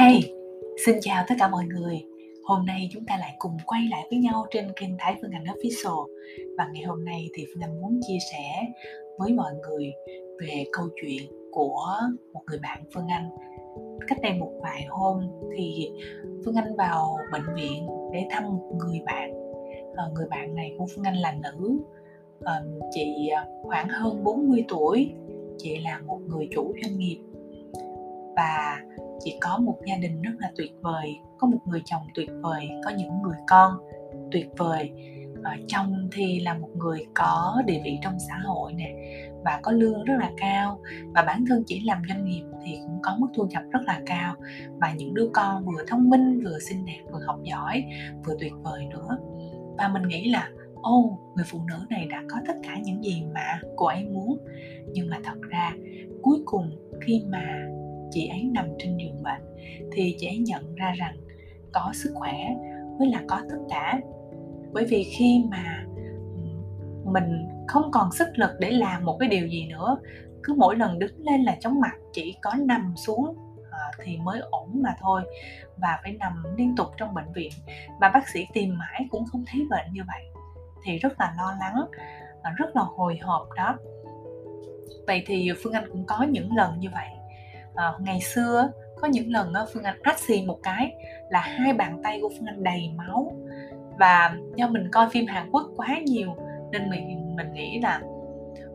Hey, xin chào tất cả mọi người. Hôm nay chúng ta lại cùng quay lại với nhau trên kênh Thái Phương Anh Official. Và ngày hôm nay thì Phương Anh muốn chia sẻ với mọi người về câu chuyện của một người bạn Phương Anh. Cách đây một vài hôm thì Phương Anh vào bệnh viện để thăm một người bạn. À, Người bạn này của Phương Anh là nữ. À, Chị ờ, khoảng hơn 40 tuổi. Chị là một người chủ doanh nghiệp. Và chị có một gia đình rất là tuyệt vời có một người chồng tuyệt vời có những người con tuyệt vời. Ở chồng thì là một người có địa vị trong xã hội nè và có lương rất là cao và bản thân chỉ làm doanh nghiệp thì cũng có mức thu nhập rất là cao. Và những đứa con vừa thông minh vừa xinh đẹp vừa học giỏi vừa tuyệt vời nữa. Và mình nghĩ là ô oh, người phụ nữ này đã có tất cả những gì mà cô ấy muốn. Nhưng mà thật ra cuối cùng khi mà chị ấy nằm trên giường bệnh thì chị ấy nhận ra rằng có sức khỏe mới là có tất cả. Bởi vì khi mà mình không còn sức lực để làm một cái điều gì nữa, cứ mỗi lần đứng lên là chóng mặt, chỉ có nằm xuống ờ, thì mới ổn mà thôi và phải nằm liên tục trong bệnh viện. Và bác sĩ tìm mãi cũng không thấy bệnh như vậy, thì rất là lo lắng ờ, rất là hồi hộp đó. Vậy thì phương anh cũng có những lần như vậy à, ngày xưa có những lần phương anh át xì một cái là hai bàn tay của phương anh đầy máu. Và do mình coi phim hàn quốc quá nhiều nên mình mình nghĩ là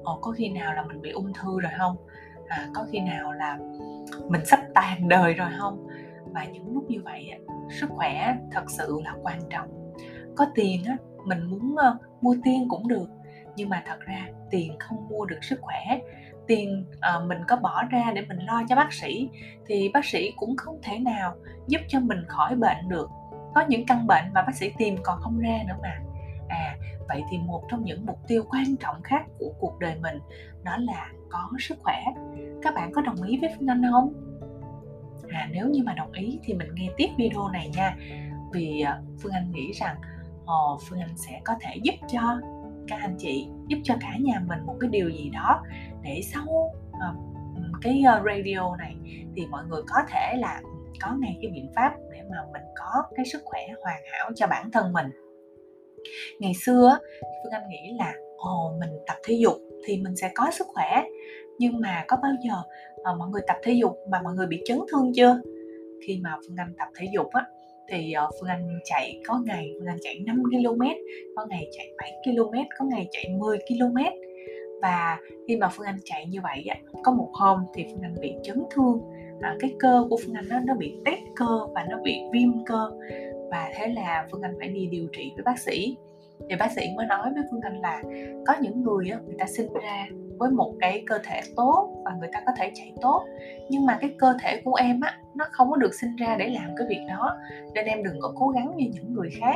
ồ có khi nào là mình bị ung thư rồi không? À, có khi nào là mình sắp tàn đời rồi không? Và những lúc như vậy sức khỏe thật sự là quan trọng. Có tiền á mình muốn uh, mua tiền cũng được nhưng mà thật ra tiền không mua được sức khỏe tiền uh, mình có bỏ ra để mình lo cho bác sĩ thì bác sĩ cũng không thể nào giúp cho mình khỏi bệnh được. Có những căn bệnh mà bác sĩ tìm còn không ra nữa mà. À vậy thì một trong những mục tiêu quan trọng khác của cuộc đời mình đó là có sức khỏe. Các bạn có đồng ý với phương anh không? À nếu như mà đồng ý thì mình nghe tiếp video này nha. Vì uh, phương anh nghĩ rằng Ồ, phương anh sẽ có thể giúp cho các anh chị giúp cho cả nhà mình một cái điều gì đó để sau uh, cái ờ, radio này thì mọi người có thể là có ngay cái biện pháp để mà mình có cái sức khỏe hoàn hảo cho bản thân mình. Ngày xưa phương anh nghĩ là ồ mình tập thể dục thì mình sẽ có sức khỏe. Nhưng mà có bao giờ uh, mọi người tập thể dục mà mọi người bị chấn thương chưa? Khi mà phương anh tập thể dục á thì uh, Phương Anh chạy có ngày Phương Anh chạy 5 km, có ngày chạy 7 km, có ngày chạy 10 km và khi mà Phương Anh chạy như vậy có một hôm thì Phương Anh bị chấn thương à, cái cơ của Phương Anh nó nó bị tét cơ và nó bị viêm cơ. Và thế là Phương Anh phải đi điều trị với bác sĩ. Thì bác sĩ mới nói với Phương Anh là có những người á người ta sinh ra với một cái cơ thể tốt và người ta có thể chạy tốt. Nhưng mà cái cơ thể của em á nó không có được sinh ra để làm cái việc đó nên em đừng có cố gắng như những người khác.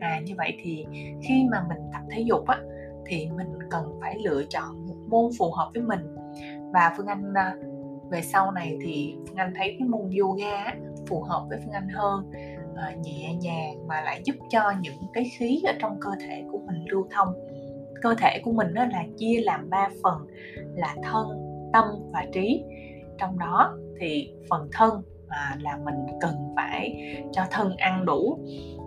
À như vậy thì khi mà mình tập thể dục á thì mình cần phải lựa chọn một môn phù hợp với mình. Và phương anh à, về sau này thì phương anh thấy cái môn yoga phù hợp với phương anh hơn. À, nhẹ nhàng mà lại giúp cho những cái khí ở trong cơ thể của mình lưu thông cơ thể của mình đó là chia làm ba phần là thân tâm và trí. Trong đó thì phần thân à, là mình cần phải cho thân ăn đủ.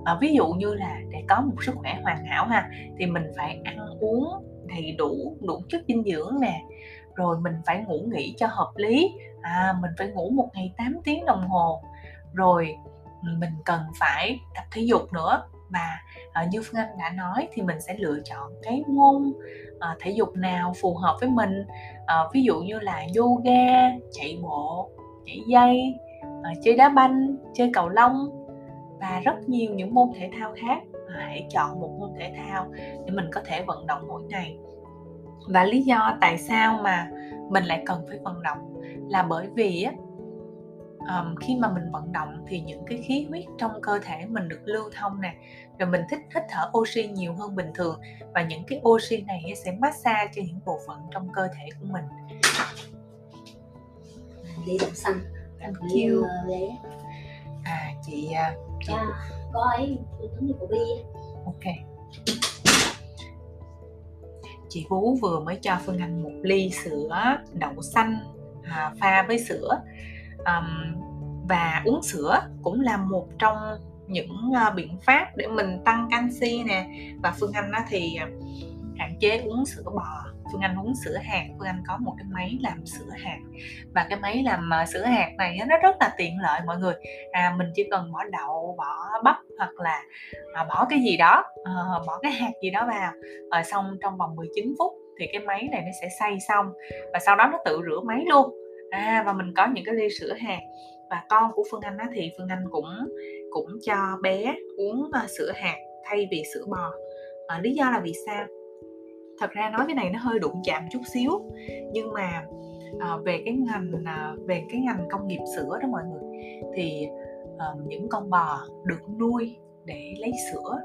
À, ví dụ như là để có một sức khỏe hoàn hảo ha thì mình phải ăn uống đầy đủ đủ chất dinh dưỡng nè. Rồi mình phải ngủ nghỉ cho hợp lý. À, mình phải ngủ một ngày 8 tiếng đồng hồ. Rồi mình cần phải tập thể dục nữa và uh, như phương anh đã nói thì mình sẽ lựa chọn cái môn uh, thể dục nào phù hợp với mình. Uh, ví dụ như là yoga chạy bộ nhảy dây uh, chơi đá banh chơi cầu lông và rất nhiều những môn thể thao khác. Uh, hãy chọn một môn thể thao để mình có thể vận động mỗi ngày. Và lý do tại sao mà mình lại cần phải vận động là bởi vì um, khi mà mình vận động thì những cái khí huyết trong cơ thể mình được lưu thông nè rồi mình thích hít thở oxy nhiều hơn bình thường và những cái oxy này sẽ massage cho những bộ phận trong cơ thể của mình. Ly đậu xanh. Thank you. bé à chị à, chị à, có ấy như của bi ok. Chị Vú vừa mới cho Phương Anh một ly sữa đậu xanh à, pha với sữa um, và uống sữa cũng là một trong những uh, biện pháp để mình tăng canxi nè. Và phương anh á, thì ờ, hạn chế uống sữa bò. Phương anh uống sữa hạt phương anh có một cái máy làm sữa hạt. Và cái máy làm uh, sữa hạt này nó rất là tiện lợi mọi người. À mình chỉ cần bỏ đậu bỏ bắp hoặc là à, bỏ cái gì đó à, bỏ cái hạt gì đó vào. Rồi xong trong vòng 19 phút thì cái máy này nó sẽ xay xong. Và sau đó nó tự rửa máy luôn à và mình có những cái ly sữa hạt. Và con của phương anh á, thì phương anh cũng cũng cho bé uống uh, sữa hạt thay vì sữa bò. À, lý do là vì sao? Thật ra nói cái này nó hơi đụng chạm chút xíu nhưng mà à, về cái ngành à, về cái ngành công nghiệp sữa đó mọi người thì à, những con bò được nuôi để lấy sữa.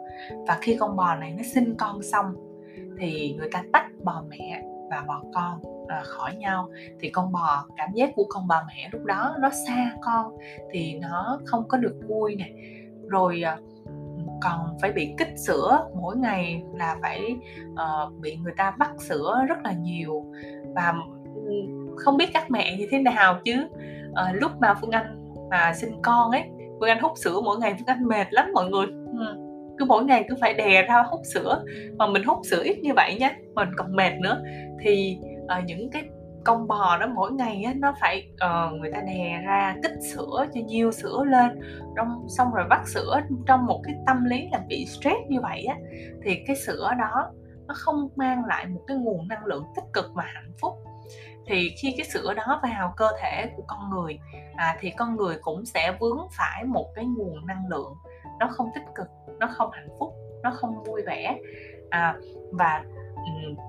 Và khi con bò này nó sinh con xong thì người ta tách bò mẹ và bò con à, khỏi nhau. Thì con bò cảm giác của con bò mẹ lúc đó nó xa con thì nó không có được vui nè. Rồi à, còn phải bị kích sữa mỗi ngày là phải uh, bị người ta bắt sữa rất là nhiều. Và không biết các mẹ như thế nào chứ. Uh, lúc mà phương anh mà sinh con ấy phương anh hút sữa mỗi ngày phương anh mệt lắm mọi người. Ừ. cứ mỗi ngày cứ phải đè ra hút sữa. Mà mình hút sữa ít như vậy nhé mình còn mệt nữa. Thì uh, những cái con bò đó mỗi ngày á, nó phải uh, người ta đè ra kích sữa cho nhiều sữa lên trong xong rồi vắt sữa trong một cái tâm lý là bị stress như vậy á. Thì cái sữa đó nó không mang lại một cái nguồn năng lượng tích cực và hạnh phúc. Thì khi cái sữa đó vào cơ thể của con người à, thì con người cũng sẽ vướng phải một cái nguồn năng lượng nó không tích cực nó không hạnh phúc nó không vui vẻ. À, và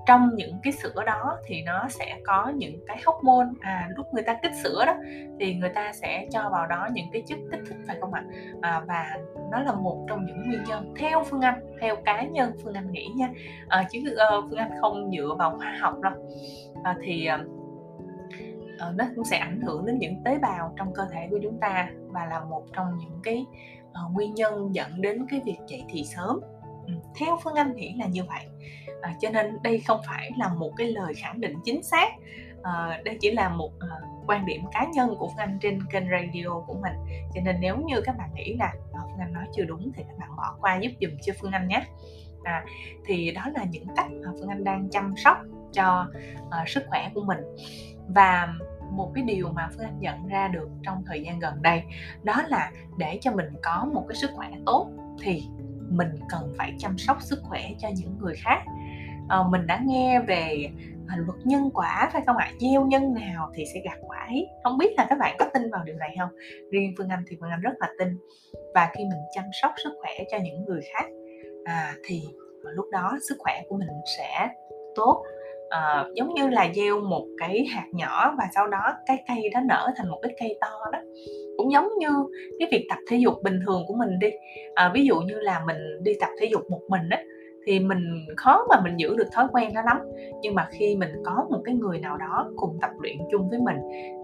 trong những cái sữa đó thì nó sẽ có những cái hormone à lúc người ta kích sữa đó thì người ta sẽ cho vào đó những cái chất kích thích phải không ạ? À, và nó là một trong những nguyên nhân theo phương anh theo cá nhân phương anh nghĩ nha. À, chứ uh, phương anh không dựa vào khoa học đâu. À, thì uh, nó cũng sẽ ảnh hưởng đến những tế bào trong cơ thể của chúng ta và là một trong những cái uh, nguyên nhân dẫn đến cái việc dậy thì sớm theo phương anh nghĩ là như vậy. À, cho nên đây không phải là một cái lời khẳng định chính xác à, đây chỉ là một à, quan điểm cá nhân của phương anh trên kênh radio của mình. Cho nên nếu như các bạn nghĩ là à, phương anh nói chưa đúng thì các bạn bỏ qua giúp dùm cho phương anh nhé. À, thì đó là những cách mà phương anh đang chăm sóc cho à, sức khỏe của mình. Và một cái điều mà phương anh nhận ra được trong thời gian gần đây đó là để cho mình có một cái sức khỏe tốt thì mình cần phải chăm sóc sức khỏe cho những người khác. À, mình đã nghe về à, luật nhân quả phải không ạ? Gieo nhân nào thì sẽ gặt quả ấy. Không biết là các bạn có tin vào điều này không? Riêng phương anh thì phương anh rất là tin. Và khi mình chăm sóc sức khỏe cho những người khác à, thì lúc đó sức khỏe của mình sẽ tốt à, giống như là gieo một cái hạt nhỏ và sau đó cái cây đó nở thành một cái cây to đó. Cũng giống như cái việc tập thể dục bình thường của mình đi. À, ví dụ như là mình đi tập thể dục một mình á thì mình khó mà mình giữ được thói quen đó lắm. Nhưng mà khi mình có một cái người nào đó cùng tập luyện chung với mình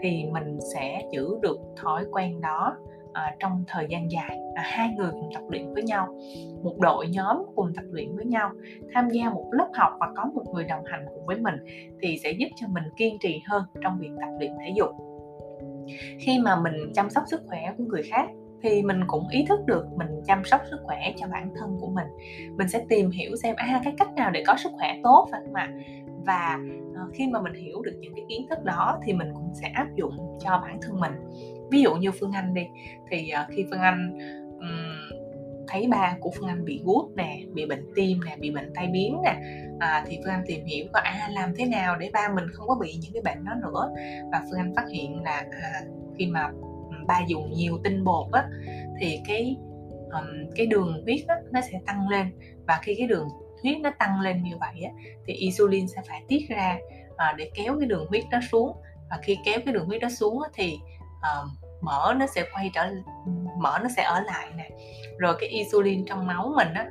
thì mình sẽ giữ được thói quen đó à, trong thời gian dài. À, hai người cùng tập luyện với nhau một đội nhóm cùng tập luyện với nhau tham gia một lớp học và có một người đồng hành cùng với mình thì sẽ giúp cho mình kiên trì hơn trong việc tập luyện thể dục. Khi mà mình chăm sóc sức khỏe của người khác thì mình cũng ý thức được mình chăm sóc sức khỏe cho bản thân của mình. Mình sẽ tìm hiểu xem à cái cách nào để có sức khỏe tốt phải không ạ. Và ờ, khi mà mình hiểu được những cái kiến thức đó thì mình cũng sẽ áp dụng cho bản thân mình ví dụ như phương anh đi thì uh, khi phương anh um, thấy ba của phương anh bị gút nè bị bệnh tim nè bị bệnh tai biến nè à, thì phương anh tìm hiểu có à làm thế nào để ba mình không có bị những cái bệnh đó nữa. Và phương anh phát hiện là à, khi mà ba dùng nhiều tinh bột á thì cái um, cái đường huyết á, nó sẽ tăng lên. Và khi cái đường huyết nó tăng lên như vậy á, thì insulin sẽ phải tiết ra à, để kéo cái đường huyết đó xuống. Và khi kéo cái đường huyết đó xuống á, thì uh, mỡ nó sẽ quay trở mỡ nó sẽ ở lại nè. Rồi cái insulin trong máu mình á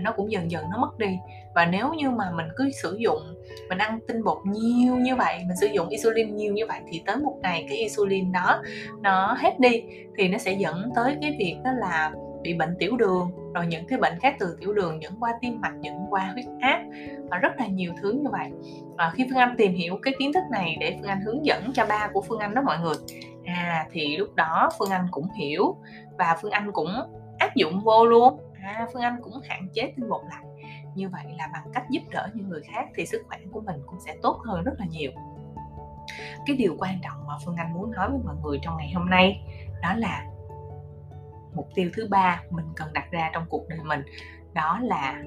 nó cũng dần dần nó mất đi. Và nếu như mà mình cứ sử dụng mình ăn tinh bột nhiều như vậy mình sử dụng insulin nhiều như vậy thì tới một ngày cái insulin đó nó hết đi thì nó sẽ dẫn tới cái việc đó là bị bệnh tiểu đường, rồi những cái bệnh khác từ tiểu đường, những qua tim mạch, những qua huyết áp, và rất là nhiều thứ như vậy. Và khi phương anh tìm hiểu cái kiến thức này để phương anh hướng dẫn cho ba của phương anh đó mọi người. À thì lúc đó phương anh cũng hiểu và phương anh cũng áp dụng vô luôn. À phương anh cũng hạn chế tinh bột lại. Như vậy là bằng cách giúp đỡ những người khác thì sức khỏe của mình cũng sẽ tốt hơn rất là nhiều. Cái điều quan trọng mà phương anh muốn nói với mọi người trong ngày hôm nay đó là mục tiêu thứ ba mình cần đặt ra trong cuộc đời mình đó là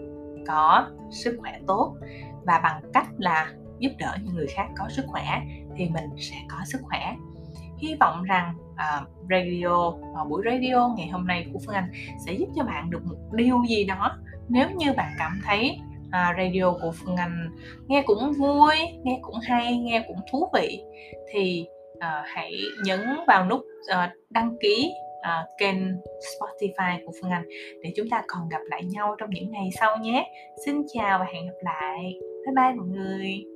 có sức khỏe tốt. Và bằng cách là giúp đỡ những người khác có sức khỏe thì mình sẽ có sức khỏe. Hy vọng rằng uh, radio uh, buổi radio ngày hôm nay của phương anh sẽ giúp cho bạn được một điều gì đó. Nếu như bạn cảm thấy uh, radio của phương anh nghe cũng vui nghe cũng hay nghe cũng thú vị thì uh, hãy nhấn vào nút uh, đăng ký uh, kênh Spotify của Phương Anh để chúng ta còn gặp lại nhau trong những ngày sau nhé. Xin chào và hẹn gặp lại. Bye bye mọi người.